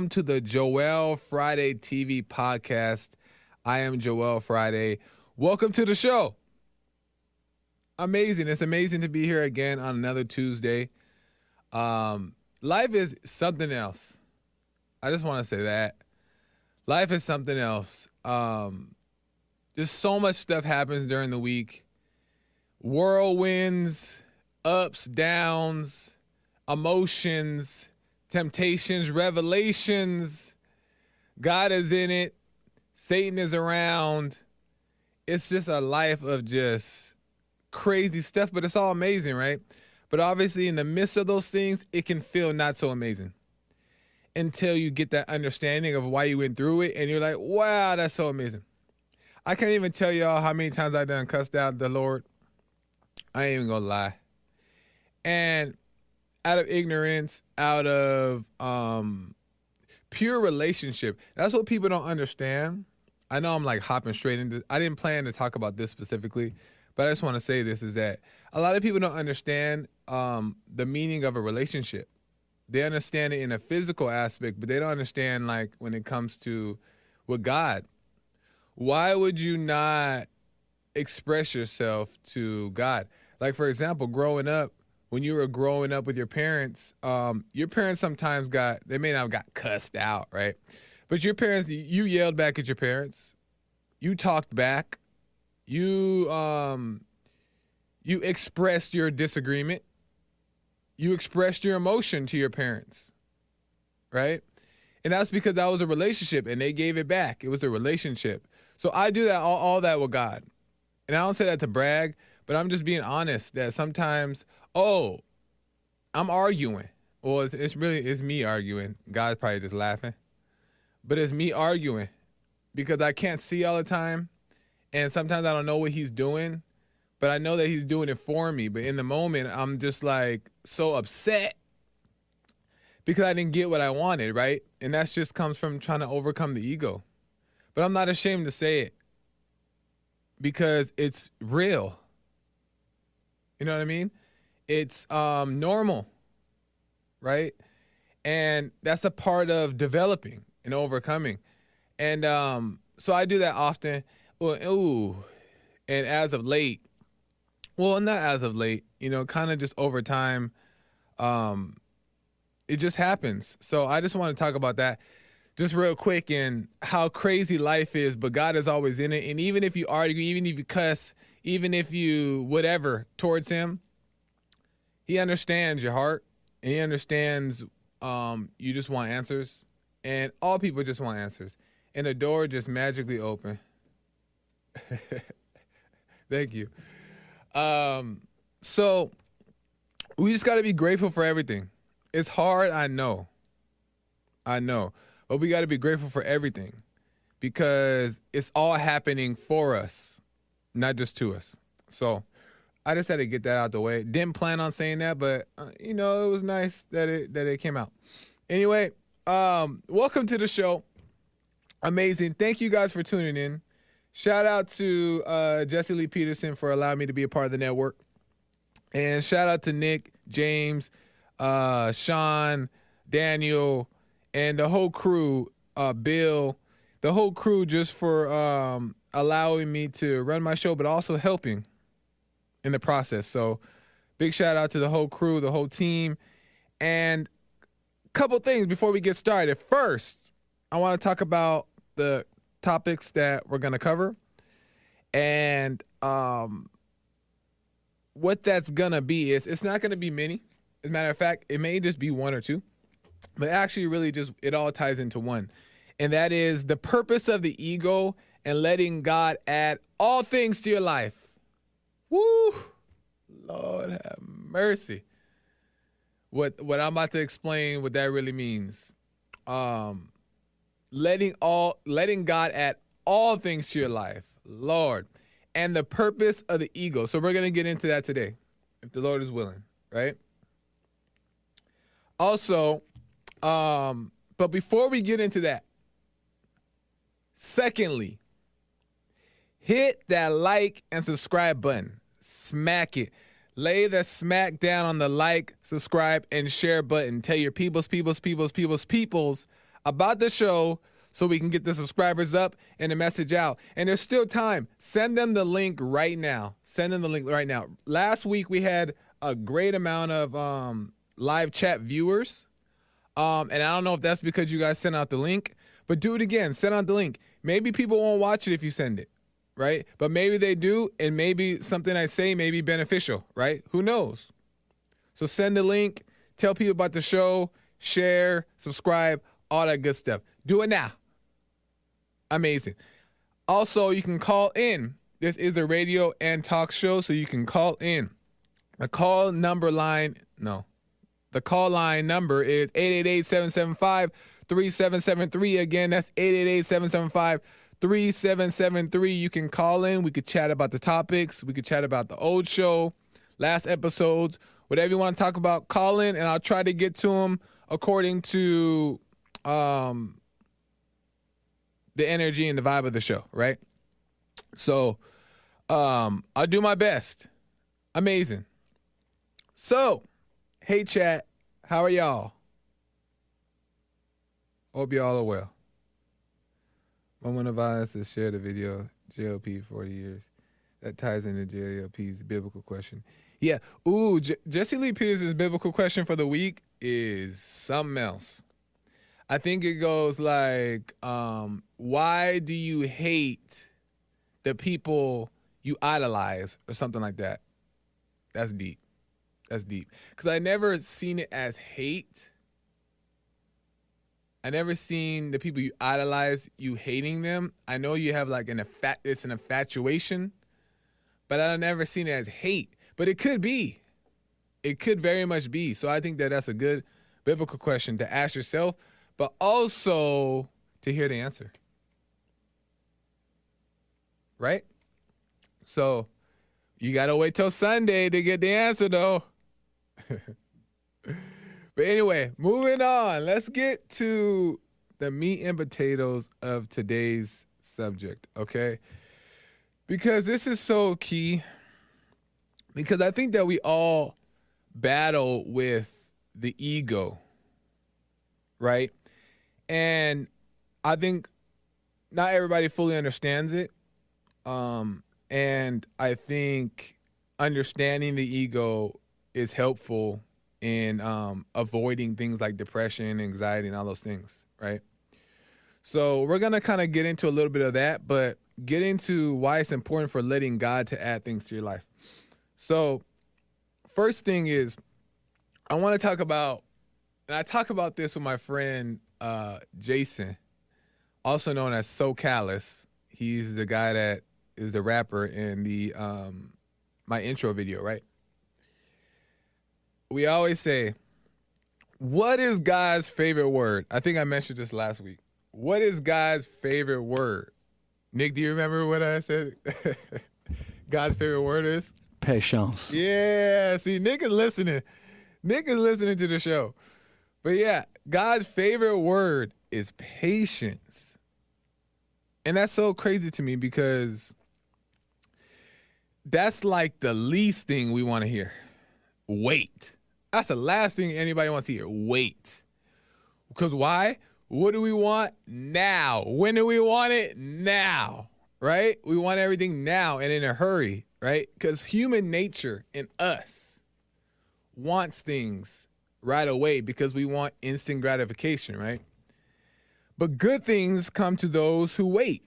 Welcome to the Joel Friday TV podcast. I am Joel Friday. Welcome to the show. Amazing. It's amazing to be here again on another Tuesday. Um, life is something else. I just want to say that. Life is something else. Um, just so much stuff happens during the week whirlwinds, ups, downs, emotions, temptations, revelations. God is in it, Satan is around. It's just a life of just crazy stuff, but it's all amazing, right? But obviously, in the midst of those things, it can feel not so amazing until you get that understanding of why you went through it and you're like, wow, that's so amazing. I can't even tell y'all how many times I done cussed out the Lord. I ain't even gonna lie. And out of ignorance, out of um pure relationship. That's what people don't understand. I know I'm like hopping straight into I didn't plan to talk about this specifically, but I just want to say this is that a lot of people don't understand um the meaning of a relationship. They understand it in a physical aspect, but they don't understand like when it comes to with God. Why would you not express yourself to God? Like for example, growing up, when you were growing up with your parents, um, your parents sometimes got they may not have got cussed out, right? But your parents, you yelled back at your parents, you talked back, you um, you expressed your disagreement, you expressed your emotion to your parents, right? And that's because that was a relationship, and they gave it back. It was a relationship. So I do that all, all that with God, and I don't say that to brag. But I'm just being honest that sometimes, oh, I'm arguing. Well, it's, it's really it's me arguing. God's probably just laughing, but it's me arguing because I can't see all the time, and sometimes I don't know what He's doing, but I know that He's doing it for me. But in the moment, I'm just like so upset because I didn't get what I wanted, right? And that just comes from trying to overcome the ego. But I'm not ashamed to say it because it's real. You know what I mean? It's um, normal, right? And that's a part of developing and overcoming. And um, so I do that often. Ooh, and as of late, well, not as of late, you know, kind of just over time, um, it just happens. So I just want to talk about that just real quick and how crazy life is, but God is always in it. And even if you argue, even if you cuss, even if you whatever towards him, he understands your heart he understands um, you just want answers. And all people just want answers. And the door just magically open. Thank you. Um, so we just got to be grateful for everything. It's hard, I know. I know. But we got to be grateful for everything because it's all happening for us not just to us. So I just had to get that out the way. Didn't plan on saying that, but uh, you know, it was nice that it that it came out. Anyway, um, welcome to the show. Amazing. Thank you guys for tuning in. Shout out to uh, Jesse Lee Peterson for allowing me to be a part of the network. And shout out to Nick, James, uh, Sean, Daniel, and the whole crew, uh, Bill, the whole crew just for um, allowing me to run my show, but also helping in the process. So, big shout out to the whole crew, the whole team. And a couple things before we get started. First, I want to talk about the topics that we're going to cover and um, what that's going to be is it's not going to be many. As a matter of fact, it may just be one or two, but actually, really, just it all ties into one. And that is the purpose of the ego and letting God add all things to your life. Woo! Lord have mercy. What what I'm about to explain what that really means. Um letting all letting God add all things to your life. Lord. And the purpose of the ego. So we're to get into that today if the Lord is willing, right? Also, um but before we get into that, secondly, hit that like and subscribe button. Smack it. lay the smack down on the like, subscribe, and share button. Tell your peoples, peoples, peoples, peoples, peoples about the show so we can get the subscribers up and the message out. And there's still time. Send them the link right now. Send them the link right now. Last week we had a great amount of um, live chat viewers. Um, and I don't know if that's because you guys sent out the link, but do it again. Send out the link. Maybe people won't watch it if you send it, right? But maybe they do, and maybe something I say may be beneficial, right? Who knows? So send the link, tell people about the show, share, subscribe, all that good stuff. Do it now. Amazing. Also, you can call in. This is a radio and talk show, so you can call in. The call number line, no. The call line number is 888 775 3773. Again, that's 888 775 3773. You can call in. We could chat about the topics. We could chat about the old show, last episodes, whatever you want to talk about. Call in, and I'll try to get to them according to um, the energy and the vibe of the show, right? So um, I'll do my best. Amazing. So, hey chat, how are y'all? Hope y'all are well. Moment of violence has shared a video, JLP 40 years. That ties into JLP's biblical question. Yeah. Ooh, J- Jesse Lee Peterson's biblical question for the week is something else. I think it goes like, um, why do you hate the people you idolize or something like that? That's deep. That's deep. Because I never seen it as hate. I never seen the people you idolize you hating them. I know you have like an infat it's an infatuation, but I've never seen it as hate. But it could be. It could very much be. So I think that that's a good biblical question to ask yourself, but also to hear the answer. Right? So you got to wait till Sunday to get the answer though. but anyway, moving on. Let's get to the meat and potatoes of today's subject, okay? Because this is so key. Because I think that we all battle with the ego, right? And I think not everybody fully understands it. Um, and I think understanding the ego is helpful in um, avoiding things like depression, anxiety, and all those things, right? So we're gonna kind of get into a little bit of that, but get into why it's important for letting God to add things to your life. So, first thing is, I want to talk about, and I talk about this with my friend uh, Jason, also known as So Callous. He's the guy that is the rapper in the um, my intro video, right? We always say, what is God's favorite word? I think I mentioned this last week. What is God's favorite word? Nick, do you remember what I said? God's favorite word is? Patience. Yeah. See, Nick is listening. Nick is listening to the show. But yeah, God's favorite word is patience. And that's so crazy to me because that's like the least thing we want to hear. Wait. That's the last thing anybody wants to hear. Wait. Because why? What do we want now? When do we want it? Now. Right? We want everything now and in a hurry, right? Because human nature in us wants things right away because we want instant gratification, right? But good things come to those who wait.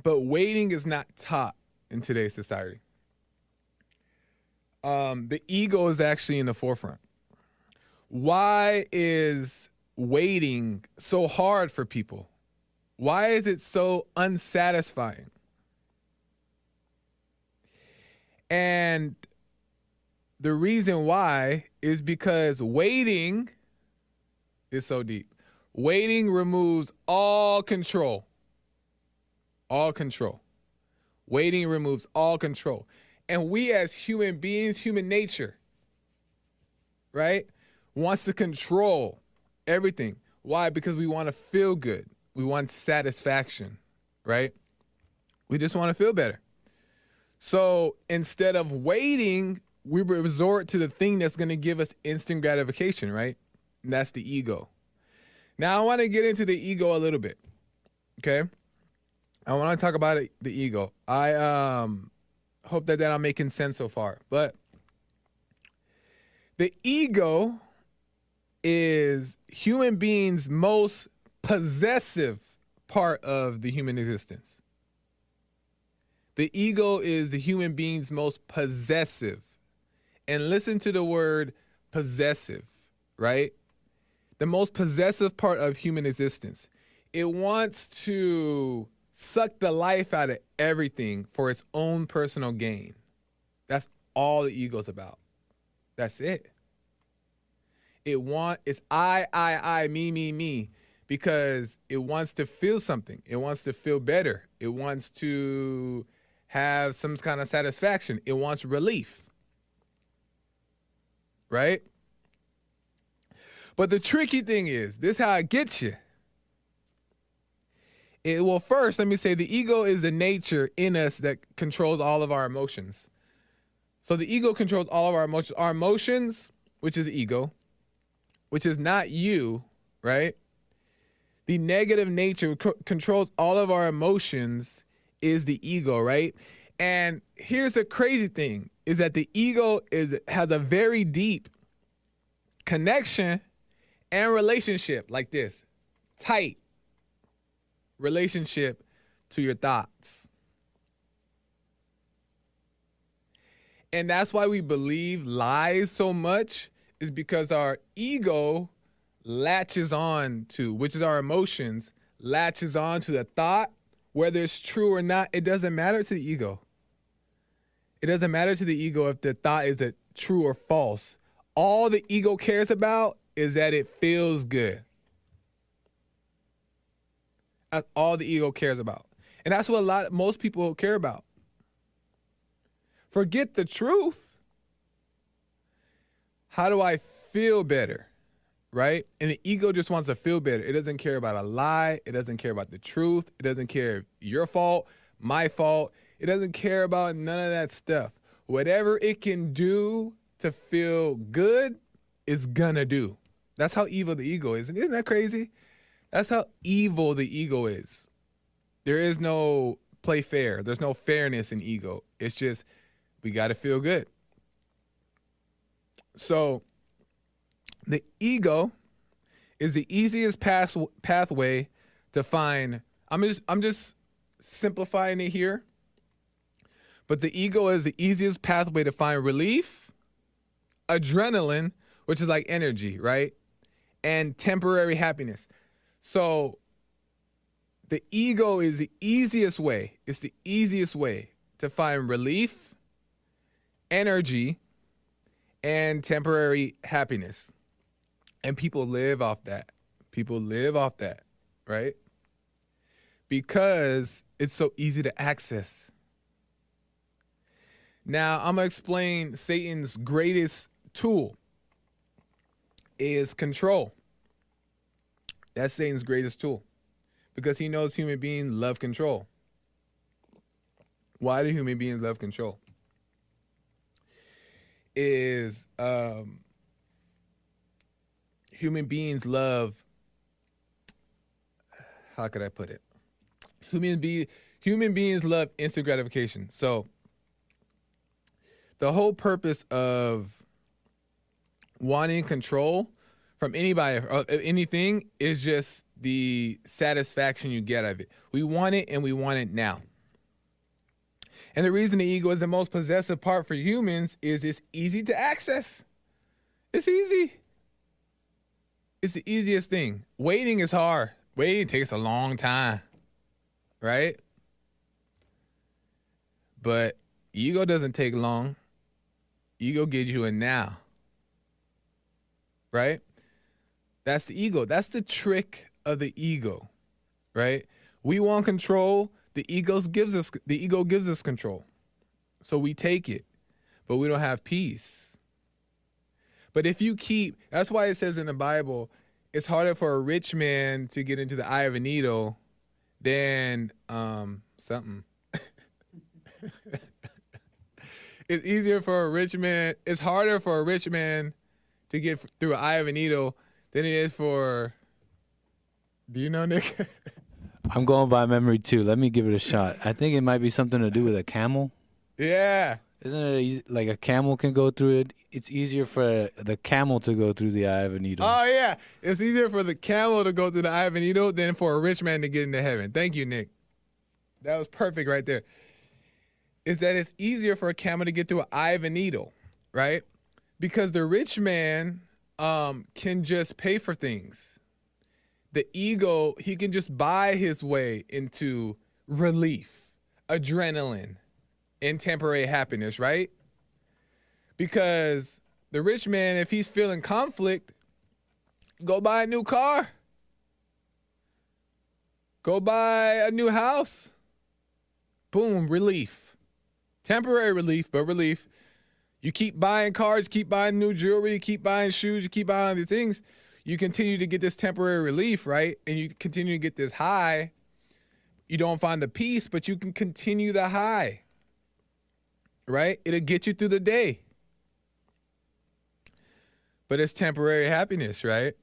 But waiting is not taught in today's society. Um, the ego is actually in the forefront. Why is waiting so hard for people? Why is it so unsatisfying? And the reason why is because waiting is so deep. Waiting removes all control. All control. Waiting removes all control. And we, as human beings, human nature, right, wants to control everything. Why? Because we want to feel good. We want satisfaction, right? We just want to feel better. So instead of waiting, we resort to the thing that's going to give us instant gratification, right? And that's the ego. Now, I want to get into the ego a little bit. Okay? I want to talk about the ego. I um hope that that I'm making sense so far. But the ego is human beings' most possessive part of the human existence. The ego is the human being's most possessive. And listen to the word possessive, right? The most possessive part of human existence. It wants to suck the life out of everything for its own personal gain. That's all the ego's about. That's it. It want it's I, I, I, me, me, me, because it wants to feel something. It wants to feel better. It wants to have some kind of satisfaction. It wants relief. Right? But the tricky thing is, this how it gets you. It, well, first, let me say the ego is the nature in us that controls all of our emotions. So the ego controls all of our emotions. Our emotions, which is ego, which is not you, right? The negative nature c- controls all of our emotions is the ego, right? And here's the crazy thing is that the ego is has a very deep connection and relationship like this. Tight relationship to your thoughts. And that's why we believe lies so much is because our ego latches on to, which is our emotions, latches on to the thought, whether it's true or not, it doesn't matter to the ego. It doesn't matter to the ego if the thought is a true or false. All the ego cares about is that it feels good. That's all the ego cares about. And that's what a lot most people care about. Forget the truth. How do I feel better? Right? And the ego just wants to feel better. It doesn't care about a lie. It doesn't care about the truth. It doesn't care your fault, my fault. It doesn't care about none of that stuff. Whatever it can do to feel good is gonna do. That's how evil the ego is. And isn't that crazy? That's how evil the ego is. There is no play fair. There's no fairness in ego. It's just we got to feel good. So the ego is the easiest path, pathway to find I'm just I'm just simplifying it here. But the ego is the easiest pathway to find relief, adrenaline, which is like energy, right? And temporary happiness. So the ego is the easiest way, it's the easiest way to find relief, energy, and temporary happiness. And people live off that. People live off that, right? Because it's so easy to access. Now, I'm going to explain Satan's greatest tool is control. That's Satan's greatest tool because he knows human beings love control. Why do human beings love control? Is um, human beings love, how could I put it? Human, be, human beings love instant gratification. So, the whole purpose of wanting control from anybody or uh, anything is just the satisfaction you get of it. We want it and we want it now. And the reason the ego is the most possessive part for humans is it's easy to access. It's easy. It's the easiest thing. Waiting is hard. Waiting takes a long time. Right? But ego doesn't take long. Ego gives you a now. Right? That's the ego. That's the trick of the ego, right? We want control. The ego gives us the ego gives us control. So we take it, but we don't have peace. But if you keep that's why it says in the Bible, it's harder for a rich man to get into the eye of a needle than um something. it's easier for a rich man. It's harder for a rich man to get through an eye of a needle than it is for. Do you know, Nick? I'm going by memory too. Let me give it a shot. I think it might be something to do with a camel. yeah. Isn't it easy, like a camel can go through it? It's easier for the camel to go through the eye of a needle. Oh yeah. It's easier for the camel to go through the eye of a needle than for a rich man to get into heaven. Thank you, Nick. That was perfect right there. Is that it's easier for a camel to get through an eye of a needle, right? Because the rich man um, can just pay for things. The ego, he can just buy his way into relief, adrenaline, and temporary happiness, right? Because the rich man, if he's feeling conflict, go buy a new car. Go buy a new house. Boom, relief. Temporary relief, but relief. You keep buying cars, keep buying new jewelry, keep buying shoes, you keep buying these things. You continue to get this temporary relief, right? And you continue to get this high. You don't find the peace, but you can continue the high right? It'll get you through the day. But it's temporary happiness, right?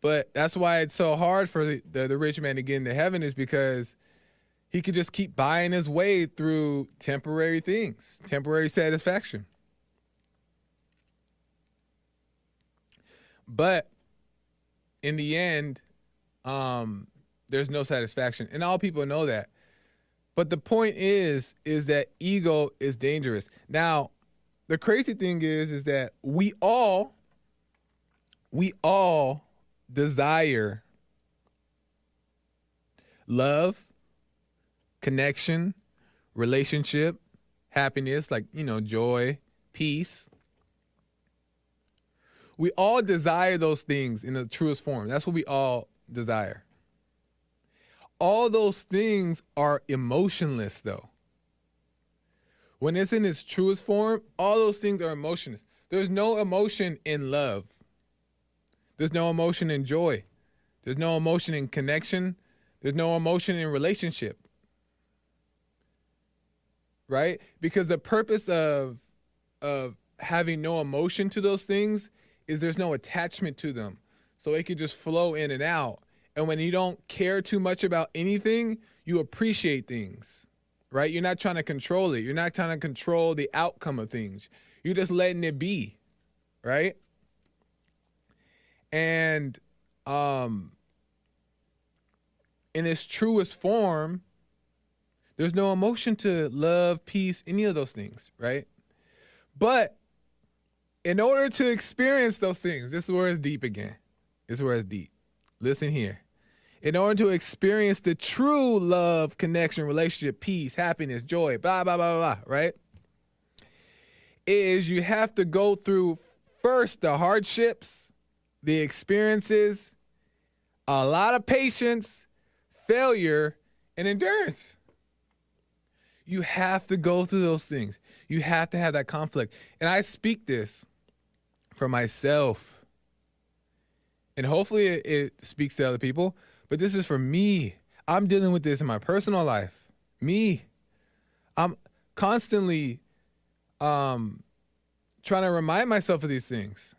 But that's why it's so hard for the, the, the, rich man to get into heaven is because he could just keep buying his way through temporary things, temporary satisfaction. But in the end, um, there's no satisfaction. And all people know that. But the point is, is that ego is dangerous. Now, the crazy thing is, is that we all, we all desire love, connection, relationship, happiness, like, you know, joy, peace. We all desire those things in the truest form. That's what we all desire all those things are emotionless though. When it's in its truest form, all those things are emotionless. There's no emotion in love. There's no emotion in joy. There's no emotion in connection. There's no emotion in relationship. Right? Because the purpose of of having no emotion to those things is there's no attachment to them. So it could just flow in and out. And when you don't care too much about anything, you appreciate things, right? You're not trying to control it. You're not trying to control the outcome of things. You're just letting it be, right? And um, in its truest form, there's no emotion to love, peace, any of those things, right? But in order to experience those things, this is where it's deep again. This is where it's deep. Listen here in order to experience the true love, connection, relationship, peace, happiness, joy, blah, blah, blah, blah, right? Is you have to go through first the hardships, the experiences, a lot of patience, failure, and endurance. You have to go through those things. You have to have that conflict. And I speak this for myself. And hopefully it, it speaks to other people but this is for me. I'm dealing with this in my personal life. Me. I'm constantly um, trying to remind myself of these things.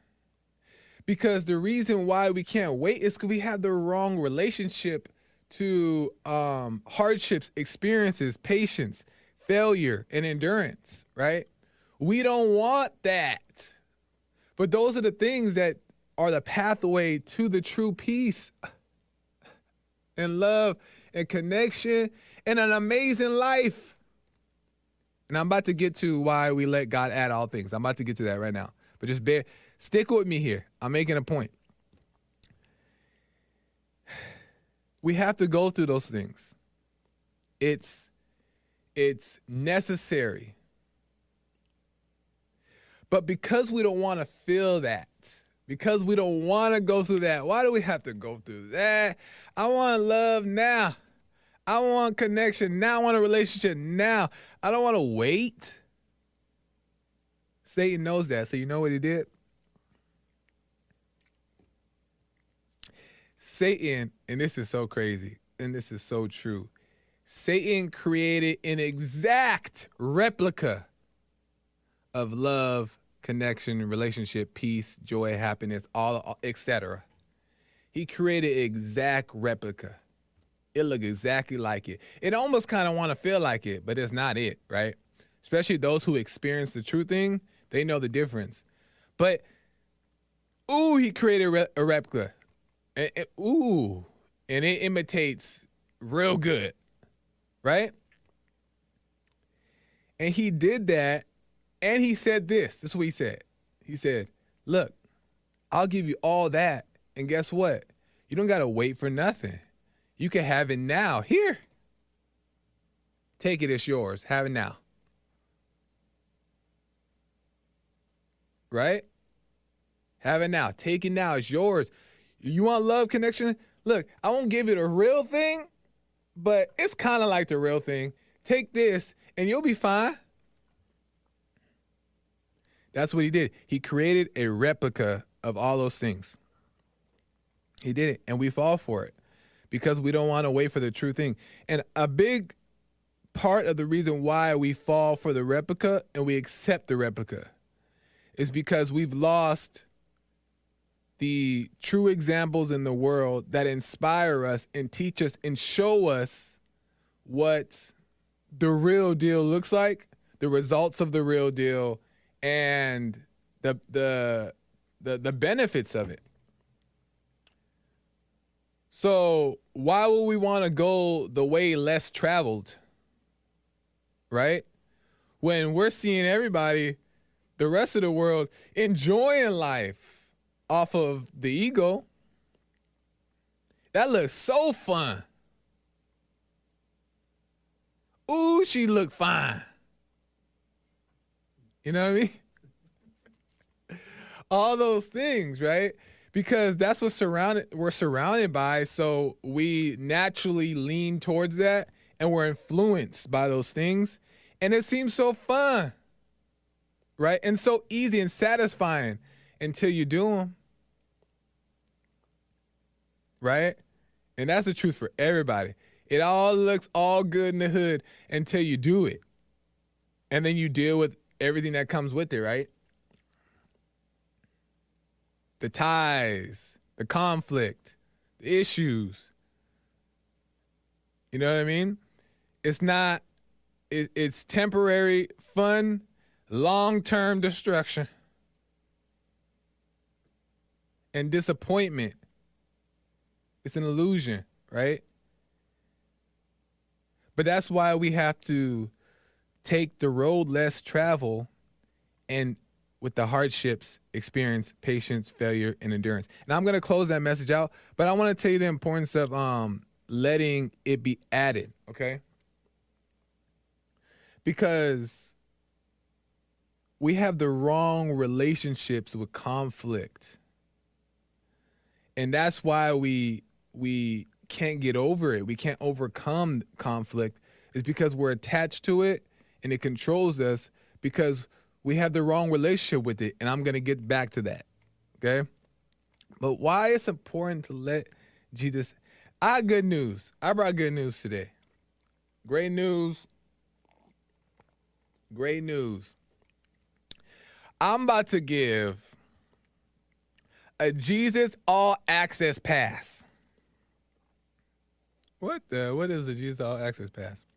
Because the reason why we can't wait is because we have the wrong relationship to um, hardships, experiences, patience, failure, and endurance, right? We don't want that. But those are the things that are the pathway to the true peace and love and connection and an amazing life. And I'm about to get to why we let God add all things. I'm about to get to that right now. But just bear, stick with me here. I'm making a point. We have to go through those things. It's it's necessary. But because we don't want to feel that, because we don't want to go through that. Why do we have to go through that? I want love now. I want connection now. I want a relationship now. I don't want to wait. Satan knows that. So you know what he did? Satan, and this is so crazy, and this is so true. Satan created an exact replica of love, connection, relationship, peace, joy, happiness, all etc. He created exact replica. It looked exactly like it. It almost kind of want to feel like it, but it's not it, right? Especially those who experience the true thing, they know the difference. But ooh, he created a replica. Ooh, and it imitates real good, right? And he did that, and he said this. This is what he said. He said, Look, I'll give you all that. And guess what? You don't got to wait for nothing. You can have it now. Here. Take it, it's yours. Have it now. Right? Have it now. Take it now. It's yours. You want love connection? Look, I won't give you the real thing, but it's kind of like the real thing. Take this and you'll be fine. That's what he did. He created a replica of all those things. He did it, and we fall for it because we don't want to wait for the true thing. And a big part of the reason why we fall for the replica and we accept the replica is because we've lost the true examples in the world that inspire us and teach us and show us what the real deal looks like, the results of the real deal, and the the the, the benefits of it. So why would we want to go the way less traveled? Right? When we're seeing everybody, the rest of the world, enjoying life off of the ego. That looks so fun. Ooh, she looked fine. You know what I mean? All those things, right? Because that's what surrounded we're surrounded by, so we naturally lean towards that and we're influenced by those things and it seems so fun. Right? And so easy and satisfying until you do them. Right? And that's the truth for everybody. It all looks all good in the hood until you do it. And then you deal with everything that comes with it, right? The ties, the conflict, the issues. You know what I mean? It's not, it, it's temporary fun, long term destruction, and disappointment. It's an illusion, right? But that's why we have to take the road less travel and with the hardships experience patience failure and endurance. And i'm to close that message out but i want to tell you the importance of um, letting it be added okay? Because we have the wrong relationships with conflict. And that's why we we can't get over it. We can't overcome conflict. Is because we're attached to it and it controls us because we have the wrong relationship with it. And I'm going to get back to that. Okay. But why it's important to let Jesus. I good news. I brought good news today. Great news. Great news. I'm about to give a Jesus All Access Pass. What the? What is the Jesus All Access Pass?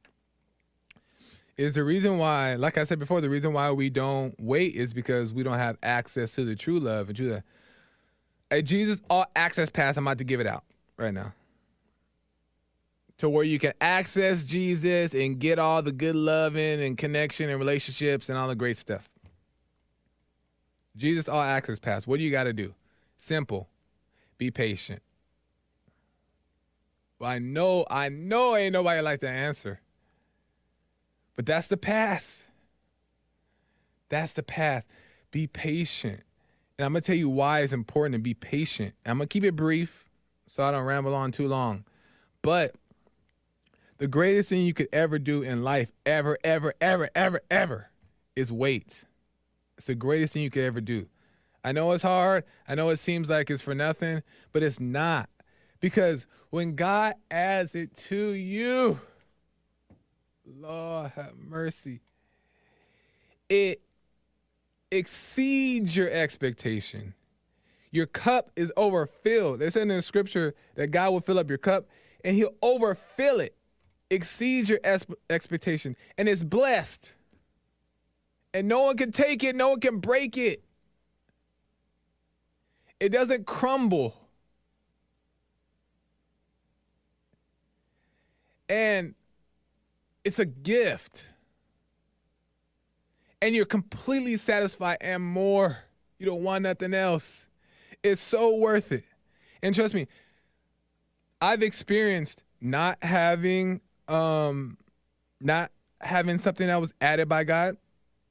Is the reason why, like I said before, the reason why we don't wait is because we don't have access to the true love and true love. A Jesus All Access Pass, I'm about to give it out right now. To where you can access Jesus and get all the good loving and connection and relationships and all the great stuff. Jesus All Access Pass. What do you got to do? Simple. Be patient. Well, I know, I know ain't nobody like to answer. But that's the path. That's the path. Be patient. And I'm going to tell you why it's important to be patient. I'm going to keep it brief so I don't ramble on too long. But the greatest thing you could ever do in life, ever, ever, ever, ever, ever, is wait. It's the greatest thing you could ever do. I know it's hard. I know it seems like it's for nothing, but it's not. Because when God adds it to you, Lord have mercy. It exceeds your expectation. Your cup is overfilled. They said in the scripture that God will fill up your cup and he'll overfill it, exceeds your expectation, and it's blessed. And no one can take it, no one can break it. It doesn't crumble. And it's a gift. And you're completely satisfied and more. You don't want nothing else. It's so worth it. And trust me, I've experienced not having um not having something that was added by God,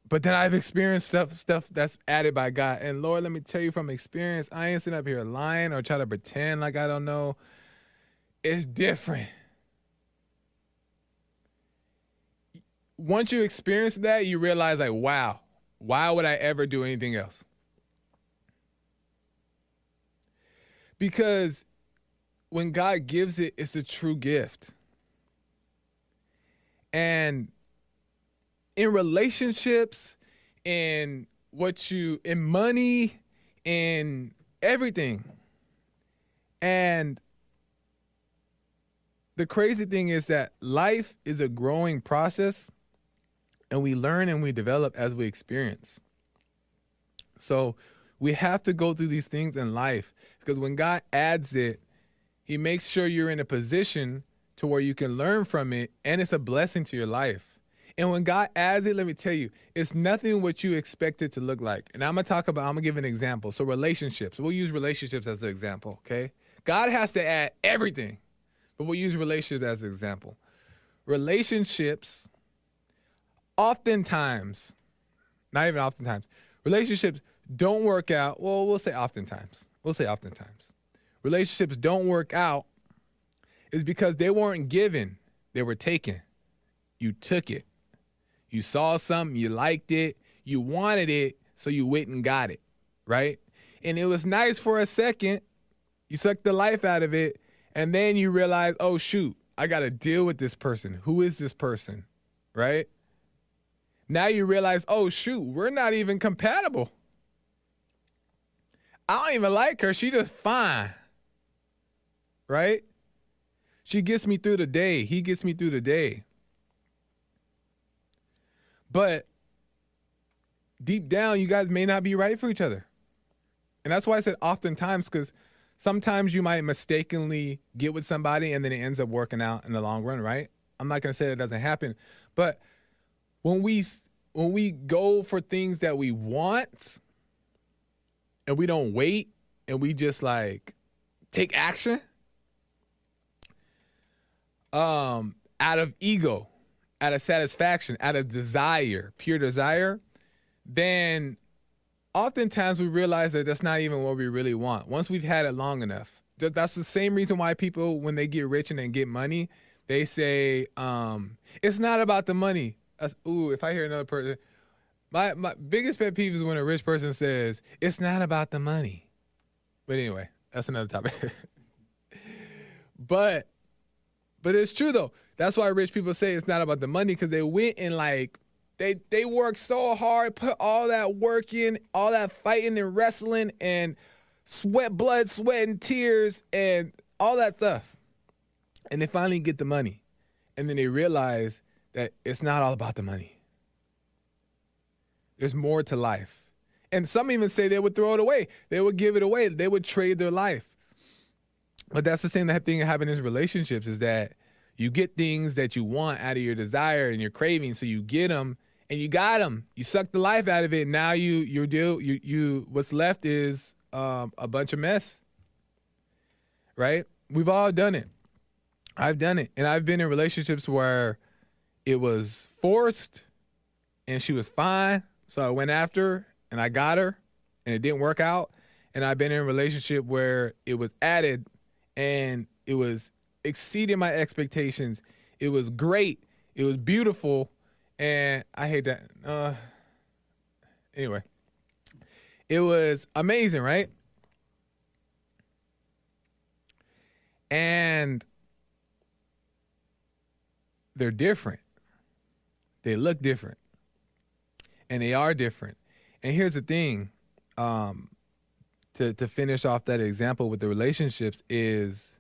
but then I've experienced stuff stuff that's added by God. And Lord, let me tell you from experience, I ain't sitting up here lying or trying to pretend like I don't know. It's different. Once you experience that, you realize like, wow, why would I ever do anything else? Because when God gives it, it's a true gift. And in relationships, in what you, in money, in everything. And the crazy thing is that life is a growing process and we learn and we develop as we experience. So we have to go through these things in life because when God adds it, He makes sure you're in a position to where you can learn from it and it's a blessing to your life. And when God adds it, let me tell you, it's nothing what you expect it to look like. And I'm gonna talk about, I'm gonna give an example. So, relationships, we'll use relationships as an example, okay? God has to add everything, but we'll use relationships as an example. Relationships, oftentimes, not even oftentimes, relationships don't work out. Well, we'll say oftentimes. We'll say oftentimes. Relationships don't work out is because they weren't given, they were taken. You took it. You saw something, you liked it, you wanted it, so you went and got it, right? And it was nice for a second. You sucked the life out of it, and then you realize, oh, shoot, I got to deal with this person. Who is this person, right? Now you realize, oh, shoot, we're not even compatible. I don't even like her. She just fine. Right? She gets me through the day. He gets me through the day. But deep down, you guys may not be right for each other. And that's why I said oftentimes, because sometimes you might mistakenly get with somebody and then it ends up working out in the long run, right? I'm not gonna say it doesn't happen, but when we when we go for things that we want and we don't wait and we just like take action um out of ego out of satisfaction out of desire pure desire then oftentimes we realize that that's not even what we really want. Once we've had it long enough. That's the same reason why people when they get rich and then get money they say um it's not about the money ooh if i hear another person my my biggest pet peeve is when a rich person says it's not about the money. But anyway, that's another topic. but but it's true though. That's why rich people say it's not about the money because they went and like they they worked so hard, put all that work in, all that fighting and wrestling and sweat, blood, sweat, and tears and all that stuff. And they finally get the money. And then they realize that it's not all about the money. There's more to life. And some even say they would throw it away. They would give it away. They would trade their life. But that's the same thing that happens in relationships is that you get things that you want out of your desire and your craving. So you get them and you got them. You suck the life out of it. Now you you deal you you what's left is um, a bunch of mess. Right? We've all done it. I've done it, and I've been in relationships where it was forced, and she was fine, so I went after her and I got her and it didn't work out. And I've been in a relationship where it was added and it was exceeding my expectations. It was great. It was beautiful. And I hate that. Uh, anyway, it was amazing, right? And they're different. They look different and they are different. And here's the thing, um, to to finish off that example with the relationships is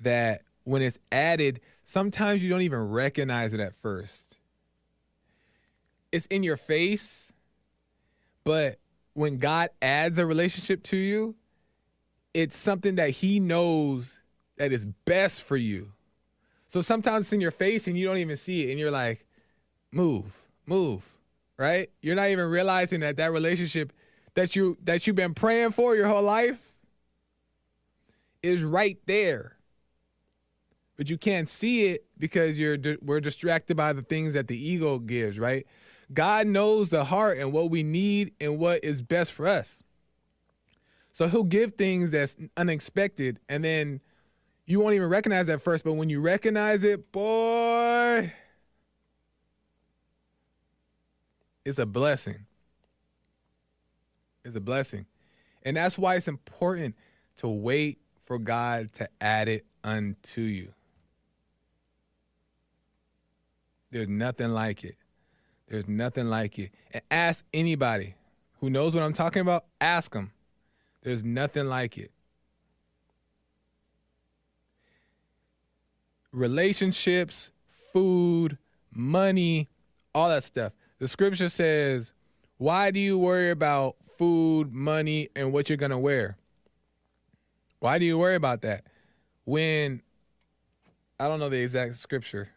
that when it's added, sometimes you don't even recognize it at first. It's in your face, but when God adds a relationship to you, it's something that He knows that is best for you. So sometimes it's in your face and you don't even see it, and you're like, move, move, right? You're not even realizing that that relationship that you that you've been praying for your whole life is right there. But you can't see it because you're we're distracted by the things that the ego gives, right? God knows the heart and what we need and what is best for us. So he'll give things that's unexpected and then you won't even recognize that first, but when you recognize it, boy, it's a blessing. It's a blessing. And that's why it's important to wait for God to add it unto you. There's nothing like it. There's nothing like it. And ask anybody who knows what I'm talking about, ask them. There's nothing like it. Relationships, food, money, all that stuff. The scripture says, Why do you worry about food, money, and what you're going to wear? Why do you worry about that? When, I don't know the exact scripture.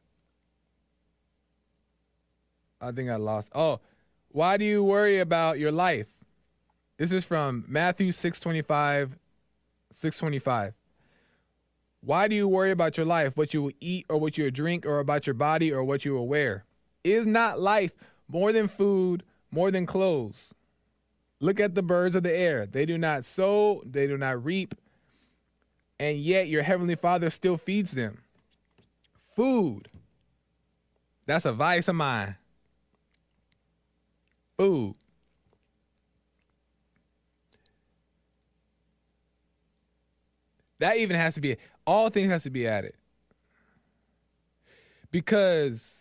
I think I lost. Oh, why do you worry about your life? This is from Matthew 625, 625. Why do you worry about your life, what you will eat or what you will drink, or about your body or what you will wear? Is not life more than food, more than clothes? Look at the birds of the air. They do not sow, they do not reap, and yet your heavenly Father still feeds them. Food. That's a vice of mine. Food. That even has to be all things has to be added. Because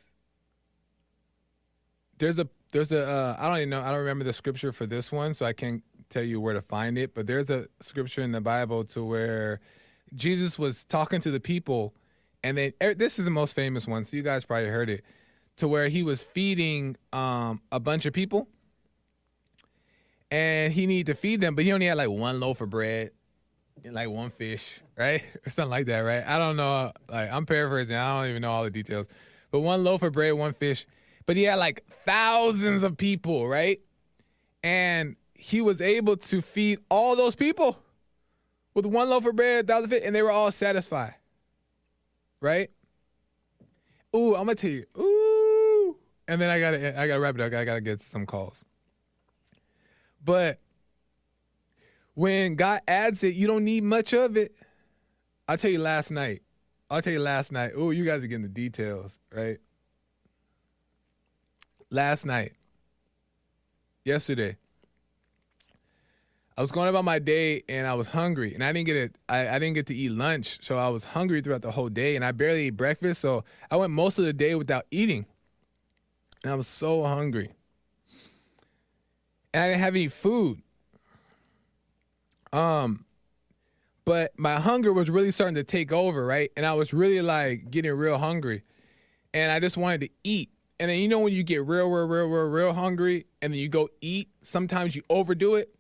there's a there's a uh, I don't even know I don't remember the scripture for this one, so I can't tell you where to find it. But there's a scripture in the Bible to where Jesus was talking to the people, and then er, this is the most famous one, so you guys probably heard it, to where he was feeding um, a bunch of people, and he needed to feed them, but he only had like one loaf of bread, like one fish, right, or something like that, right? I don't know. Like I'm paraphrasing. I don't even know all the details, but one loaf of bread, one fish but he had like thousands of people, right? And he was able to feed all those people with one loaf of bread, thousand fit, and they were all satisfied. Right? Ooh, I'm gonna tell you. Ooh. And then I gotta I gotta wrap it up. I gotta get some calls. But when God adds it, you don't need much of it. I'll tell you last night. I'll tell you last night. Oh, you guys are getting the details, right? Last night, yesterday, I was going about my day and I was hungry and I didn't get it. I, didn't get to eat lunch, so I was hungry throughout the whole day and I barely ate breakfast. So I went most of the day without eating, and I was so hungry, and I didn't have any food. Um, but my hunger was really starting to take over, right? And I was really like getting real hungry, and I just wanted to eat. And then you know when you get real, real, real, real, real hungry, and then you go eat. Sometimes you overdo it,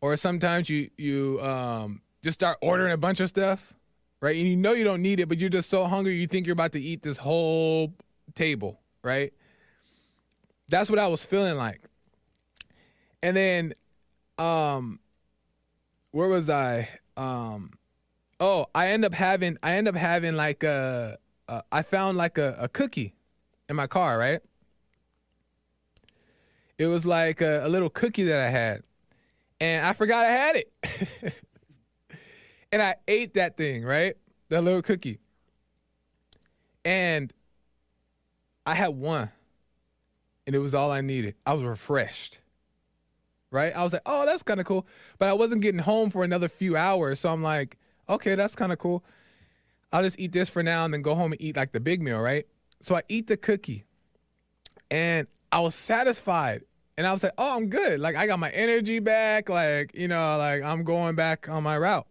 or sometimes you you um, just start ordering a bunch of stuff, right? And you know you don't need it, but you're just so hungry you think you're about to eat this whole table, right? That's what I was feeling like. And then, um, where was I? Um, oh, I end up having I end up having like a, a I found like a, a cookie in my car, right? It was like a, a little cookie that I had, and I forgot I had it. and I ate that thing, right? That little cookie. And I had one, and it was all I needed. I was refreshed, right? I was like, oh, that's kind of cool. But I wasn't getting home for another few hours. So I'm like, okay, that's kind of cool. I'll just eat this for now and then go home and eat like the big meal, right? So I eat the cookie and I was satisfied. And I was like, oh, I'm good. Like I got my energy back. Like, you know, like I'm going back on my route.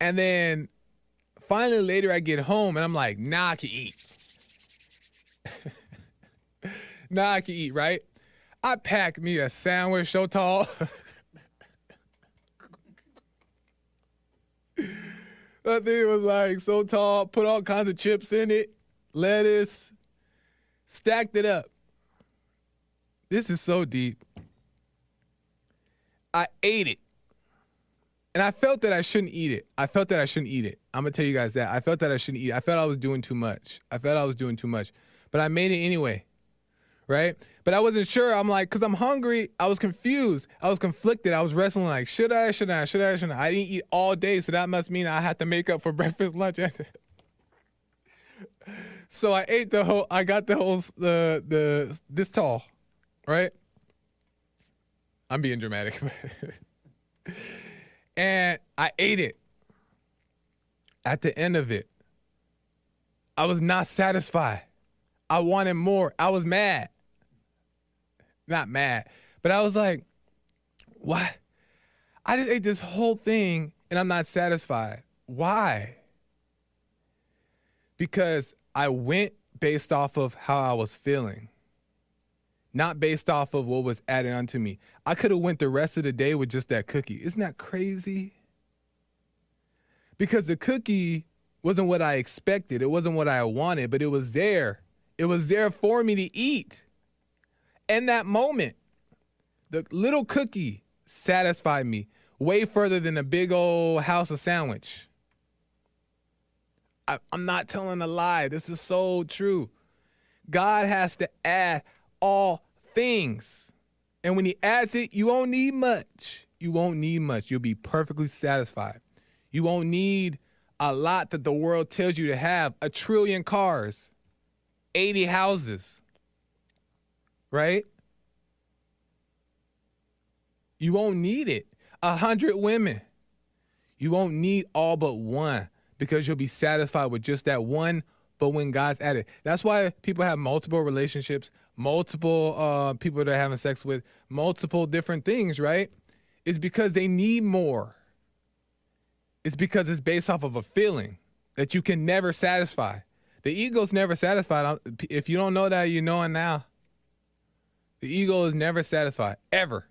And then finally later I get home and I'm like, nah, I can eat. nah, I can eat, right? I packed me a sandwich so tall. that thing was like so tall, put all kinds of chips in it, lettuce, stacked it up. This is so deep. I ate it. And I felt that I shouldn't eat it. I felt that I shouldn't eat it. I'm gonna tell you guys that. I felt that I shouldn't eat it. I felt I was doing too much. I felt I was doing too much. But I made it anyway. Right? But I wasn't sure. I'm like, cause I'm hungry. I was confused. I was conflicted. I was wrestling like, should I, should I, should I, should I? I didn't eat all day, so that must mean I had to make up for breakfast, lunch, and so I ate the whole I got the whole the the this tall, right? I'm being dramatic. and I ate it. At the end of it, I was not satisfied. I wanted more. I was mad. Not mad, but I was like, what? I just ate this whole thing and I'm not satisfied. Why? Because I went based off of how I was feeling not based off of what was added onto me. I could have went the rest of the day with just that cookie. Isn't that crazy? Because the cookie wasn't what I expected. It wasn't what I wanted, but it was there. It was there for me to eat. In that moment, the little cookie satisfied me way further than a big old house of sandwich. I, am not telling a lie. This is so true. God has to add all things. And when he adds it, you won't need much. You won't need much. You'll be perfectly satisfied. You won't need a lot that the world tells you to have a trillion cars, 80 houses, right? You won't need it. A hundred women. You won't need all but one because you'll be satisfied with just that one but when God's at it. That's why people have multiple relationships, multiple uh, people they're having sex with, multiple different things, right? It's because they need more. It's because it's based off of a feeling that you can never satisfy. The ego's never satisfied. If you don't know that, you know it now. The ego is never satisfied, ever.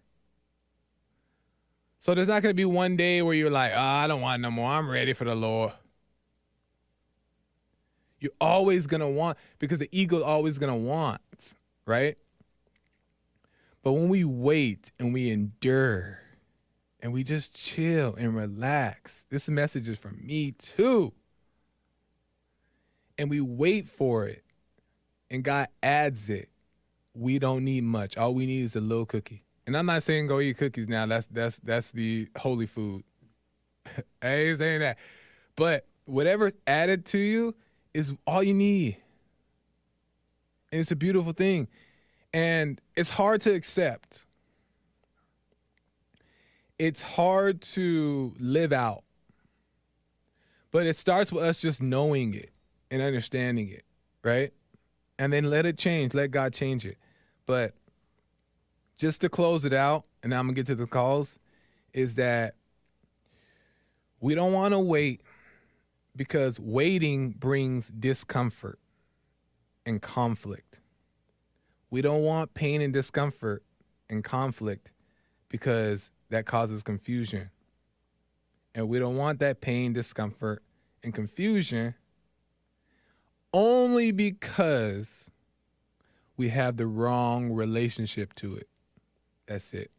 So there's not going to be one day where you're like, oh, I don't want no more. I'm ready for the Lord. You're always going to want, because the ego is always going to want, right? But when we wait and we endure and we just chill and relax, this message is from me too. And we wait for it and God adds it. We don't need much. All we need is a little cookie. And I'm not saying go eat cookies now. That's that's that's the holy food. I ain't saying that. But whatever's added to you, is all you need. And it's a beautiful thing. And it's hard to accept. It's hard to live out. But it starts with us just knowing it and understanding it, right? And then let it change, let God change it. But just to close it out, and I'm gonna get to the calls, is that we don't wanna wait because waiting brings discomfort and conflict. We don't want pain and discomfort and conflict because that causes confusion. And we don't want that pain, discomfort, and confusion only because we have the wrong relationship to it. That's it.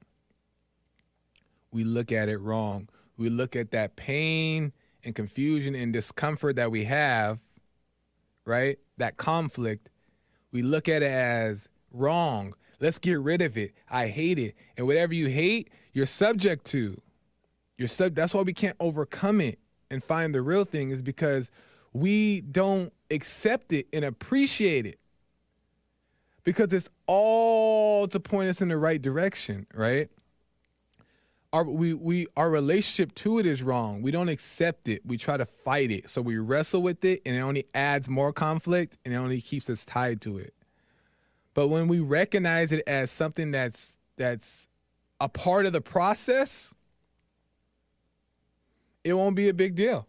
We look at it wrong. We look at that pain and confusion and discomfort that we have, right? That conflict, we look at it as wrong. Let's get rid of it. I hate it. And whatever you hate, you're subject to. You're sub that's why we can't overcome it and find the real thing is because we don't accept it and appreciate it. Because it's all to point us in the right direction, right? our we we our relationship to it is wrong. We don't accept it. We try to fight it. So we wrestle with it and it only adds more conflict and it only keeps us tied to it. But when we recognize it as something that's that's a part of the process, it won't be a big deal.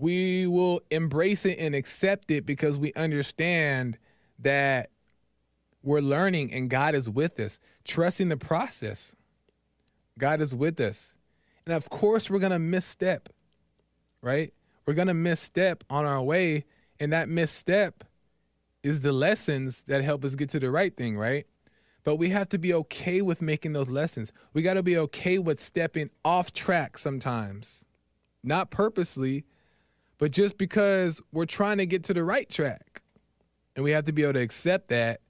We will embrace it and accept it because we understand that we're learning and God is with us, trusting the process. God is with us. And of course, we're going to misstep, right? We're going to misstep on our way. And that misstep is the lessons that help us get to the right thing, right? But we have to be okay with making those lessons. We got to be okay with stepping off track sometimes, not purposely, but just because we're trying to get to the right track. And we have to be able to accept that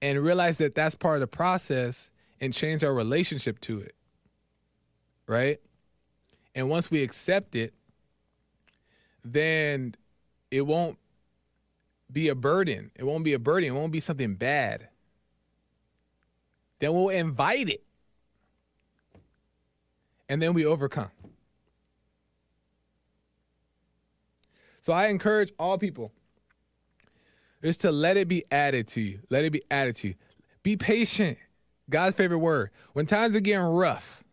and realize that that's part of the process and change our relationship to it. Right? And once we accept it, then it won't be a burden. It won't be a burden. It won't be something bad. Then we'll invite it. And then we overcome. So I encourage all people is to let it be added to you. Let it be added to you. Be patient. God's favorite word. When times are getting rough,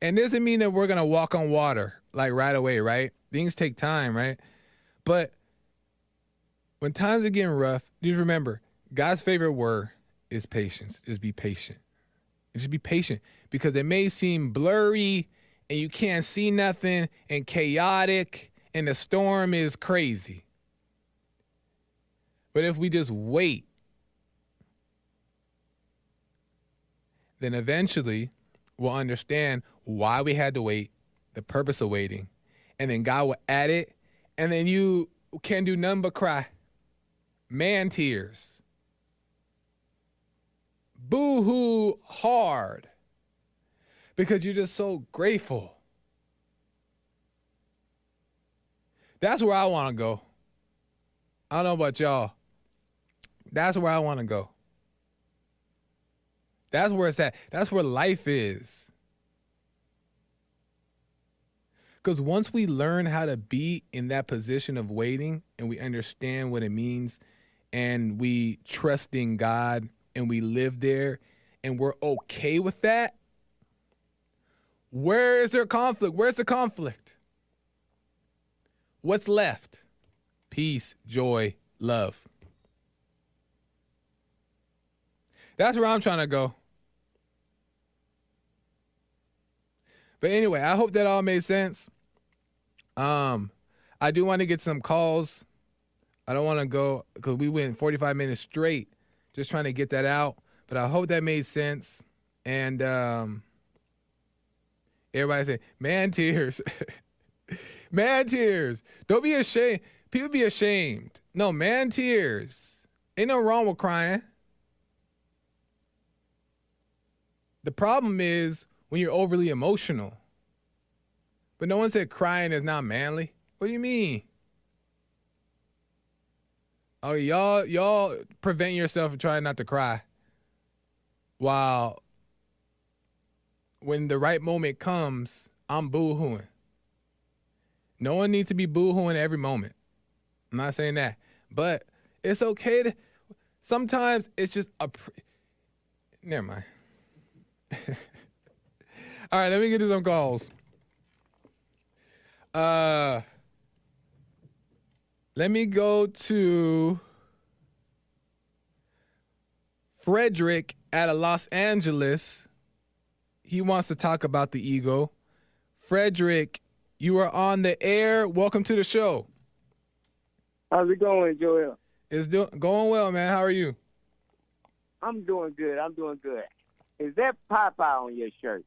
and doesn't mean that we're gonna walk on water like right away, right? Things take time, right? But when times are getting rough, just remember God's favorite word is patience. Just be patient. Just be patient because it may seem blurry and you can't see nothing and chaotic and the storm is crazy. But if we just wait, then eventually we'll understand why we had to wait, the purpose of waiting, and then God will add it, and then you can do none but cry. Man tears. Boo hoo hard. Because you're just so grateful. That's where I want to go. I don't know about y'all. That's where I want to go. That's where it's at. That's where life is. Because once we learn how to be in that position of waiting and we understand what it means and we trust in God and we live there and we're okay with that, where is there conflict? Where's the conflict? What's left? Peace, joy, love. That's where I'm trying to go. But anyway, I hope that all made sense. Um, I do want to get some calls. I don't want to go because we went 45 minutes straight just trying to get that out. But I hope that made sense. And um, everybody say, man, tears. man, tears. Don't be ashamed. People be ashamed. No, man, tears. Ain't no wrong with crying. The problem is when you're overly emotional. But no one said crying is not manly. What do you mean? Oh, y'all, y'all prevent yourself from trying not to cry. While when the right moment comes, I'm boo-hooing. No one needs to be boo-hooing every moment. I'm not saying that. But it's okay to sometimes it's just a never mind. All right, let me get to some calls. Uh let me go to Frederick out of Los Angeles. He wants to talk about the ego. Frederick, you are on the air. Welcome to the show. How's it going, Joel? It's do- going well, man. How are you? I'm doing good. I'm doing good. Is that Popeye on your shirt?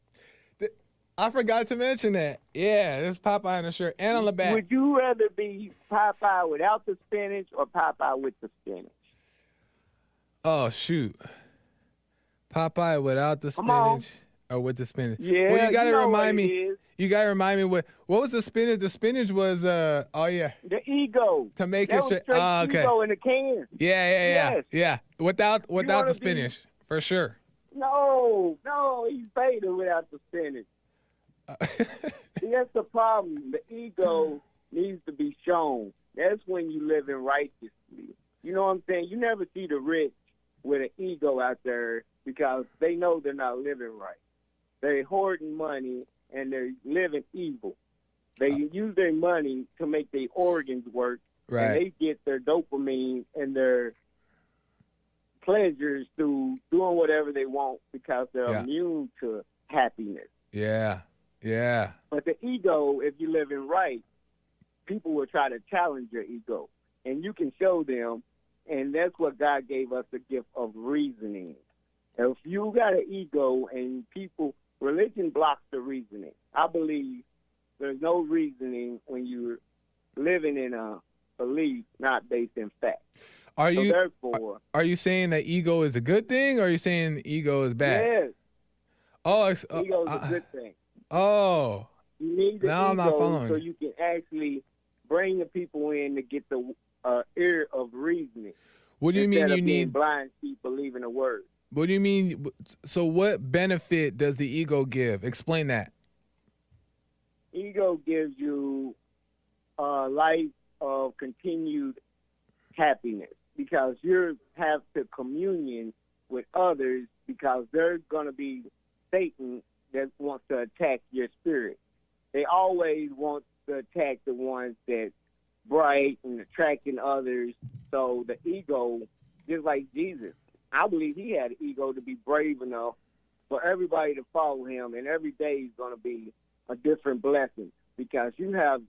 I forgot to mention that. Yeah, there's Popeye on the shirt and on the back. Would you rather be Popeye without the spinach or Popeye with the spinach? Oh shoot, Popeye without the Come spinach or with the spinach? Yeah, Well, you gotta know remind me. You gotta remind me what what was the spinach? The spinach was uh oh yeah The ego. to make that it straight. Oh, okay. ego in the can. Yeah, yeah, yeah, Yes. yeah. Without without the wanna be- spinach for sure. No, no, he's Vader without the spinach. See, that's the problem. The ego needs to be shown. That's when you live in righteously. You know what I'm saying? You never see the rich with an ego out there because they know they're not living right. They're hoarding money and they're living evil. They Uh. use their money to make their organs work, and they get their dopamine and their pleasures through doing whatever they want because they're Yeah. immune to happiness. Yeah. Yeah. But the ego, if you live in right, people will try to challenge your ego, and you can show them. And that's what God gave us the gift of reasoning. If you got an ego and people, religion blocks the reasoning. I believe there's no reasoning when you're living in a belief not based in fact. Are So you therefore, are you saying that ego is a good thing, or are you saying ego is bad? yes, Oh, it's, uh, ego is uh, a good thing. oh, You need the Now I'm not ego following so you. can actually bring the people in to get the uh, ear of reasoning. what do you mean you need? blind sheep believing a word? What do you mean? So, what benefit does the ego give? Explain that. Ego gives you a life of continued happiness because you have to communion with others because there's going to be Satan that wants to attack your spirit. They always want to attack the ones that bright and attracting others. So the ego, just like Jesus, I believe he had an ego to be brave enough for everybody to follow him, and every day is going to be a different blessing because you have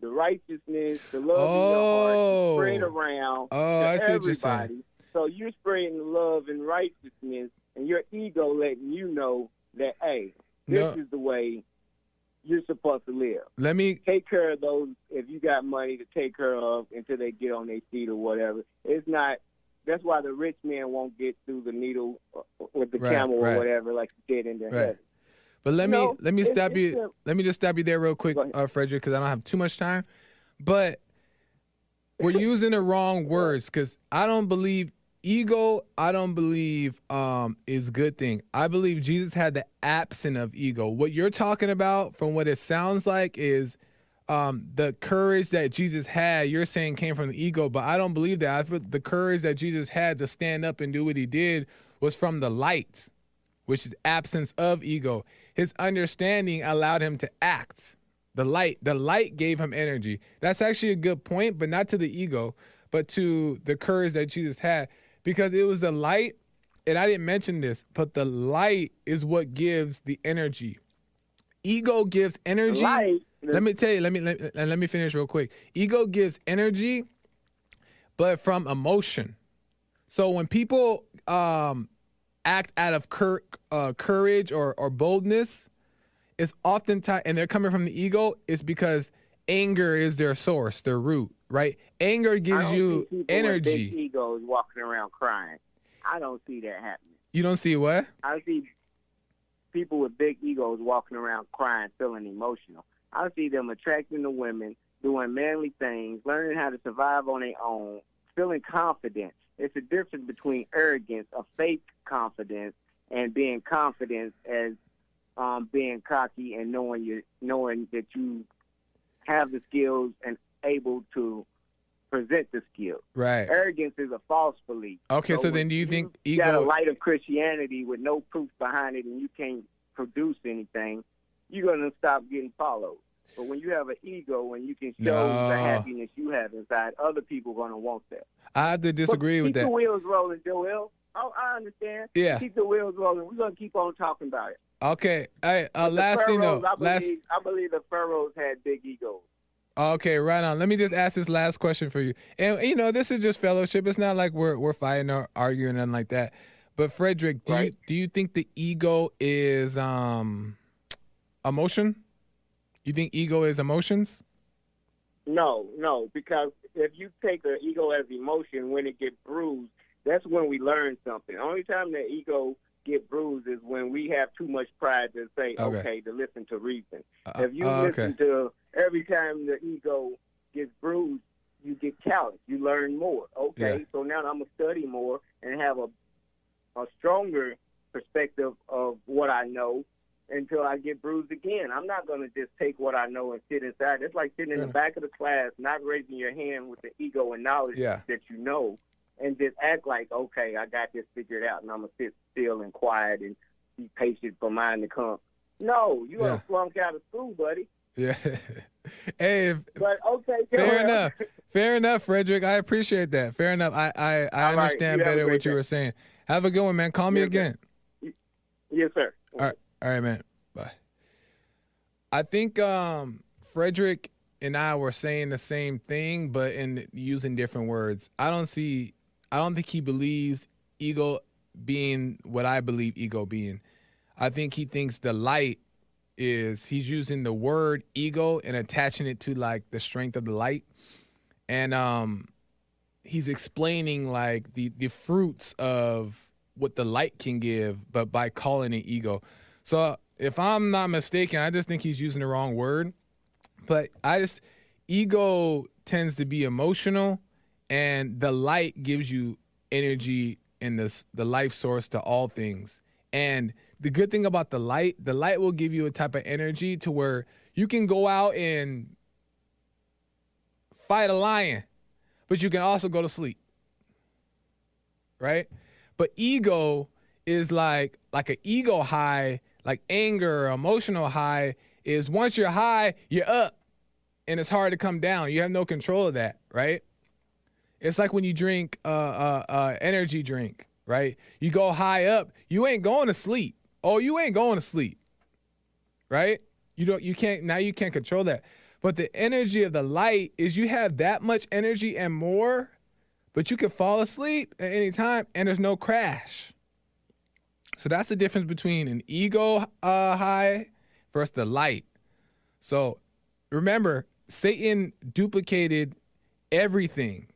the righteousness, the love in your heart Oh. spread around Oh, to I see what you're saying. everybody. So you're spreading love and righteousness, and your ego letting you know that, hey, this No. is the way you're supposed to live. Let me. Take care of those if you got money to take care of until they get on their feet or whatever. It's not. That's why the rich man won't get through the needle uh, with the Right, camel right. or whatever, like you did in the Right. heaven. But let me No, let me stop you. a- Let me just stop you there real quick, uh, Frederick, because I don't have too much time. But we're using the wrong words because I don't believe ego. I don't believe um is good thing. I believe Jesus had the absence of ego. What you're talking about, from what it sounds like, is um the courage that Jesus had. You're saying came from the ego, but I don't believe that. I the courage that Jesus had to stand up and do what he did was from the light which is absence of ego. His understanding allowed him to act. The light, the light gave him energy. That's actually a good point, but not to the ego, but to the courage that Jesus had, because it was the light. And I didn't mention this, but the light is what gives the energy. Ego gives energy. Light, Let me tell you. Let me let, let me finish real quick. Ego gives energy, but from emotion. So when people um, act out of cur- uh, courage or, or boldness, it's oftentimes, and they're coming from the ego, it's because anger is their source, their root, right? Anger I gives don't you see people With energy. big egos walking around crying. I don't see that happening. You don't see what? I see people with big egos walking around crying, feeling emotional. I see them attracting the women, doing manly things, learning how to survive on their own, feeling confident. It's a difference between arrogance, a fake confidence, and being confident as um, being cocky and knowing you, knowing that you have the skills and able to present the skills. Right. Arrogance is a false belief. Okay, so, when then do you think you got a light of Christianity with no proof behind it and you can't produce anything, you're gonna stop getting followed. But when you have an ego and you can show No. the happiness you have inside, other people are gonna want that. I have to disagree But with keep that. Keep the wheels rolling, Joel. Oh, I understand. Yeah. Keep the wheels rolling. We're gonna keep on talking about it. Okay. Hey, uh, last thing though. I believe, Last. I believe the pharaohs had big egos. Okay, right on. Let me just ask this last question for you. And you know, this is just fellowship. It's not like we're we're fighting or arguing or and like that. But Frederick, do you do you think the ego is um emotion? You think ego is emotions? No, no, because if you take the ego as emotion, when it gets bruised, that's when we learn something. Only time the ego get bruised is when we have too much pride to say, Okay. okay, to listen to reason. Uh, If you uh, listen to every time the ego gets bruised, you get challenged. You learn more. Okay, Yeah. so now I'm gonna study more and have a a stronger perspective of what I know, until I get bruised again. I'm not going to just take what I know and sit inside. It's like sitting in the mm. back of the class, not raising your hand with the ego and knowledge Yeah. that you know, and just act like, okay, I got this figured out, and I'm gonna sit still and quiet and be patient for mine to come. No, you Yeah. are flunk out of school, buddy. Yeah. hey, if, But okay, fair enough. Fair enough, Frederick. I appreciate that. Fair enough. I I, I All right. understand You a better what you day. were saying. Have a good one, man. Call me Yes, sir. again. Yes, sir. All right, all right, man. Bye. I think um, Frederick and I were saying the same thing, but in using different words. I don't see. I don't think he believes ego being what I believe ego being. I think he thinks the light is he's using the word ego and attaching it to like the strength of the light, and um, he's explaining like the the fruits of what the light can give, but by calling it ego. So if I'm not mistaken, I just think he's using the wrong word. But I just ego tends to be emotional, and the light gives you energy and the the life source to all things. And the good thing about the light, the light will give you a type of energy to where you can go out and fight a lion, but you can also go to sleep. Right? But ego is like like an ego high, like anger emotional high is once you're high, you're up and it's hard to come down. You have no control of that, right? It's like when you drink uh, uh, uh, energy drink, right? You go high up, you ain't going to sleep. Oh, you ain't going to sleep, right? You don't. You can't now. You can't control that. But the energy of the light is you have that much energy and more, but you can fall asleep at any time and there's no crash. So that's the difference between an ego uh, high versus the light. So remember, Satan duplicated everything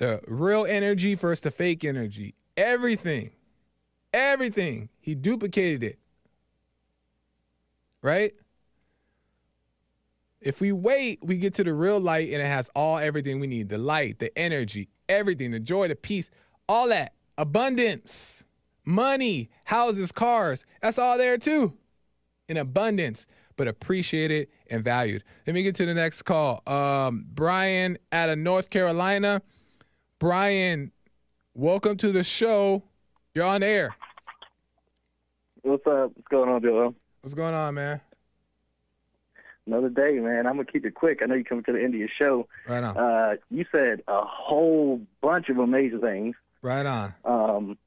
the real energy versus the fake energy. Everything. Everything. He duplicated it. Right? If we wait, we get to the real light and it has all everything we need the light, the energy, everything, the joy, the peace, all that. Abundance, money, houses, cars. That's all there too. In abundance, but appreciated and valued. Let me get to the next call. Um, Brian out of North Carolina. Brian, welcome to the show. You're on air. What's up? What's going on, Joel? What's going on, man? Another day, man. I'm gonna keep it quick. I know you're coming to the end of your show. Right on. Uh, you said a whole bunch of amazing things. Right on. Um,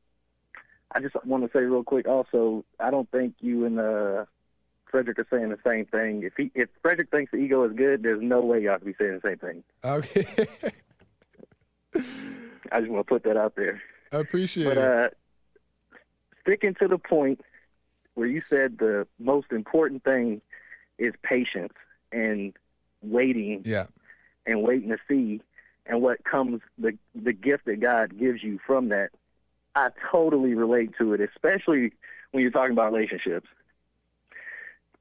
I just want to say real quick. Also, I don't think you and uh, Frederick are saying the same thing. If he, if Frederick thinks the ego is good, there's no way y'all can be saying the same thing. Okay. I just want to put that out there. I appreciate But it. uh, sticking to the point where you said the most important thing is patience and waiting Yeah. and waiting to see and what comes the the gift that God gives you from that. I totally relate to it, especially when you're talking about relationships.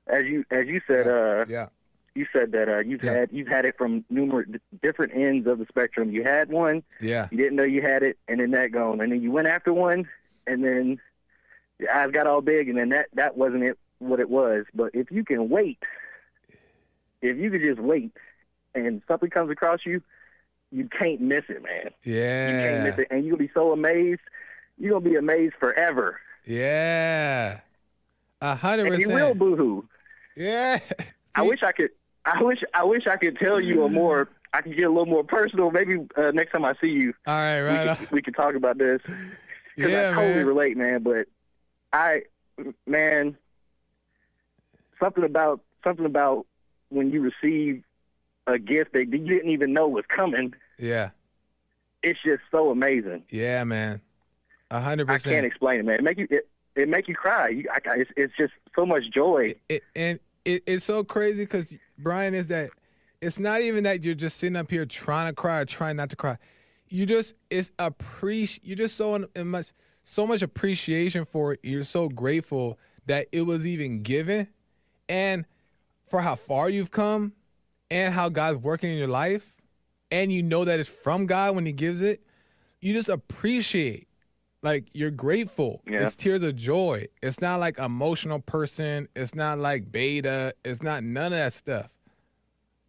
As you as you said, uh, Yeah. you said that uh, you've Yeah. had you've had it from numerous different ends of the spectrum. You had one, Yeah. you didn't know you had it, and then that gone, and then you went after one, and then your eyes got all big, and then that that wasn't it what it was. But if you can wait, if you could just wait, and something comes across you, you can't miss it, man. Yeah. You can't miss it, and you'll be so amazed. You're gonna be amazed forever, Yeah. A hundred and you will percent. boohoo. Yeah. I wish I could. I wish. I wish I could tell you a more. I could get a little more personal. Maybe uh, next time I see you, All right, right on. could, we could talk about this. Because Yeah, I totally man. relate, man. But I, man, something about something about when you receive a gift that you didn't even know was coming. Yeah. It's just so amazing. Yeah, man. Hundred I can't explain it, man. It make you it, it make you cry. You, I, it's, it's just so much joy. It, and it, it's so crazy because Brian is that it's not even that you're just sitting up here trying to cry or trying not to cry. You just it's appreciate. You're just so much so much appreciation for it. You're so grateful that it was even given, and for how far you've come, and how God's working in your life, and you know that it's from God when He gives it. You just appreciate Like you're grateful. Yeah. It's tears of joy. It's not like emotional person. It's not like beta. It's not none of that stuff.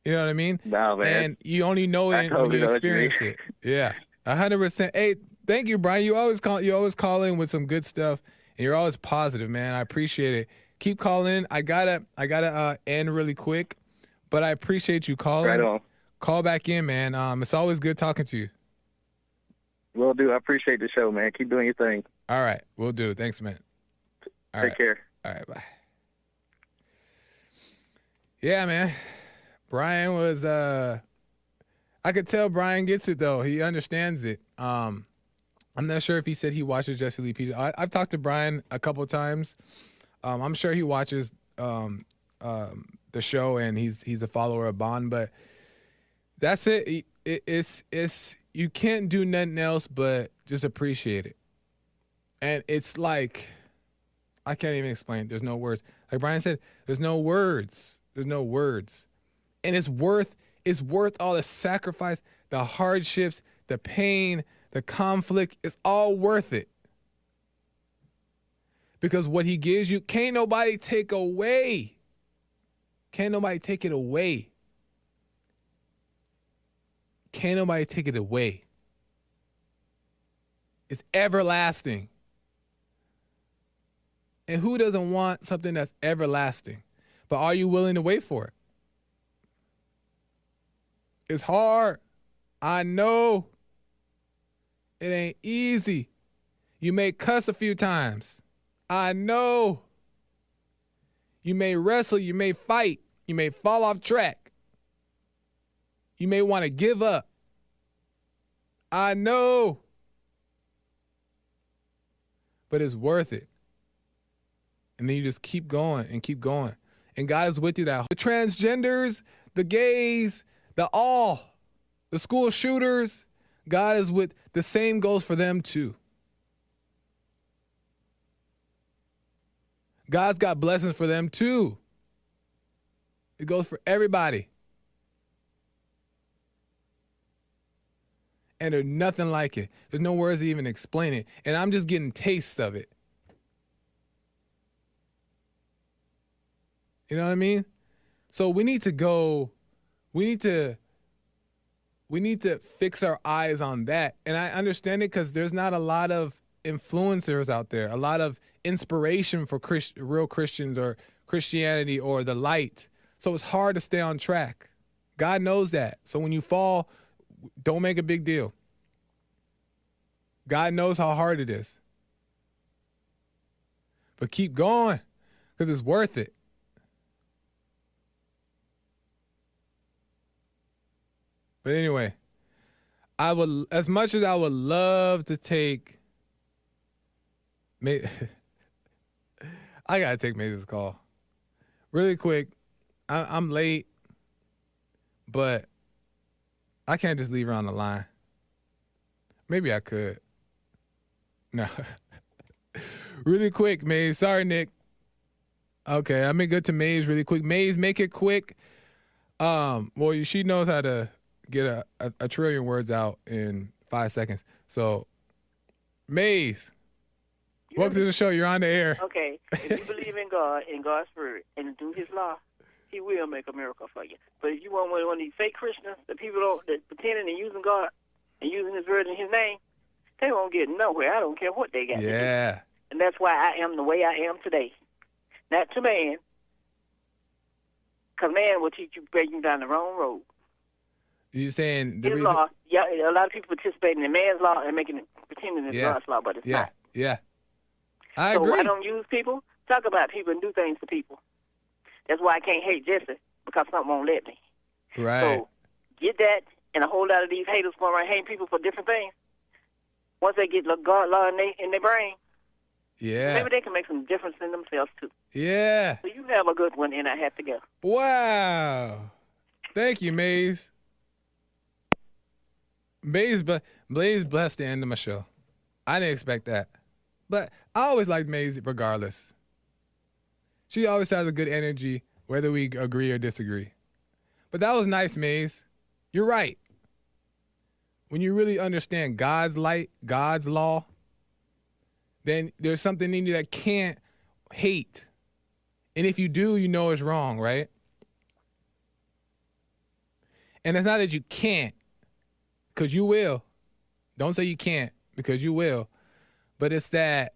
You know what I mean? Nah, man. And you only know it totally when you experience it. Yeah, a hundred percent. Hey, thank you, Brian. You always call. You always call in with some good stuff, and you're always positive, man. I appreciate it. Keep calling. I gotta. I gotta uh, end really quick, but I appreciate you calling. right on. Call back in, man. Um, it's always good talking to you. Will do. I appreciate the show, man. Keep doing your thing. All right, we'll do. Thanks, man. All Take right. care. All right, bye. Yeah, man. Brian was uh I could tell Brian gets it though. He understands it. Um I'm not sure if he said he watches Jesse Lee Peterson. I, I've talked to Brian a couple times. Um, I'm sure he watches um, um, the show and he's he's a follower of Bond, but that's it. It- it- It's it's you can't do nothing else but just appreciate it. And it's like I can't even explain. There's no words. Like Brian said, there's no words. There's no words. And it's worth it's worth all the sacrifice, the hardships, the pain, the conflict. It's all worth it. Because what he gives you can't nobody take away. Can't nobody take it away. Can't nobody take it away. It's everlasting. And who doesn't want something that's everlasting? But are you willing to wait for it? It's hard. I know. It ain't easy. You may cuss a few times. I know. You may wrestle, you may fight, you may fall off track. You may want to give up. I know. But it's worth it. And then you just keep going and keep going. And God is with you that the transgenders, the gays, the all, the school shooters, God is with the same goes for them too. God's got blessings for them too. It goes for everybody. And there's nothing like it. There's no words to even explain it. And I'm just getting tastes of it. You know what I mean? So we need to go, we need to we need to fix our eyes on that. And I understand it because there's not a lot of influencers out there, a lot of inspiration for Christ, real Christians or Christianity or the light. So it's hard to stay on track. God knows that. So when you fall, don't make a big deal. God knows how hard it is. But keep going because it's worth it. But anyway, I would as much as I would love to take I gotta take Maze's call. Really quick. I, I'm late, but I can't just leave her on the line. Maybe I could. No. really quick, Maze. Sorry, Nick. Okay, I'm good to Maze really quick. Maze, make it quick. Um, well, she knows how to get a, a, a trillion words out in five seconds. So, Maze, welcome to the show. You're on the air. Okay, if you believe in God in God's word and do His law, He will make a miracle for you. But if you want one of these fake Christians, the people don't, that pretending and using God and using His word in His name, they won't get nowhere. I don't care what they got. Yeah. And that's why I am the way I am today. Not to man, because man will teach you, breaking down the wrong road. You saying the His reason? law, yeah, a lot of people participating in man's law and making it, pretending it's Yeah. God's law, but it's Yeah, not. yeah. I so agree. I don't use people. Talk about people and do things to people. That's why I can't hate Jesse because something won't let me. right. So get that, and a whole lot of these haters going around hating people for different things. Once they get the God law in their in their brain, yeah. maybe they can make some difference in themselves too. Yeah. So you have a good one, and I have to go. Wow. Thank you, Maze. Maze, but Blaze blessed the end of my show. I didn't expect that, but I always liked Maze regardless. She always has a good energy, whether we agree or disagree. But that was nice, Maze. You're right. When you really understand God's light, God's law, then there's something in you that can't hate. And if you do, you know it's wrong, right? And it's not that you can't, because you will. Don't say you can't, because you will. But it's that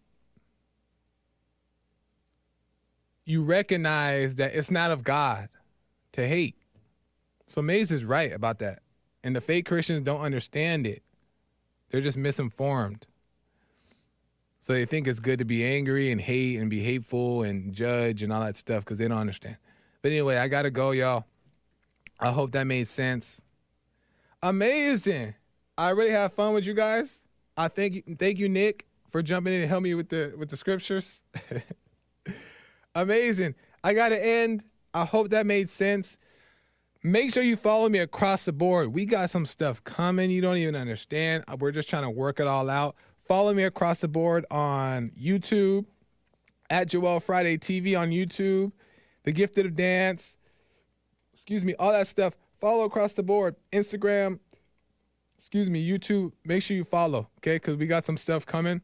you recognize that it's not of God to hate. So Maze is right about that. And the fake Christians don't understand it. They're just misinformed. So they think it's good to be angry and hate and be hateful and judge and all that stuff because they don't understand. But anyway, I gotta go, y'all. I hope that made sense. Amazing. I really have fun with you guys. I thank you, thank you, Nick, for jumping in and helping me with the with the scriptures. Amazing. I gotta end. I hope that made sense. Make sure you follow me across the board. We got some stuff coming you don't even understand. We're just trying to work it all out. Follow me across the board on YouTube, at Joel Friday TV on YouTube, The Gifted of Dance, excuse me, all that stuff. Follow across the board. Instagram, excuse me, YouTube. Make sure you follow, okay? Because we got some stuff coming.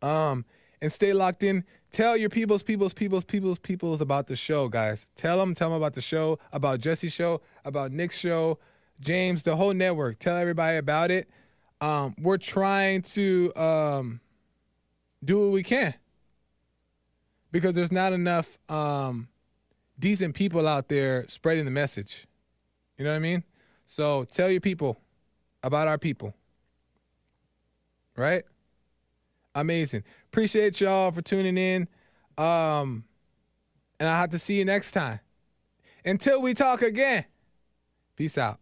Um, and stay locked in. Tell your peoples, peoples, peoples, peoples, peoples about the show, guys. Tell them, tell them about the show, about Jesse's show, about Nick's show, James, the whole network. Tell everybody about it. Um, we're trying to um, do what we can because there's not enough um, decent people out there spreading the message. You know what I mean? So tell your people about our people. Right? Amazing. Appreciate y'all for tuning in. Um, and I'll have to see you next time. Until we talk again. Peace out.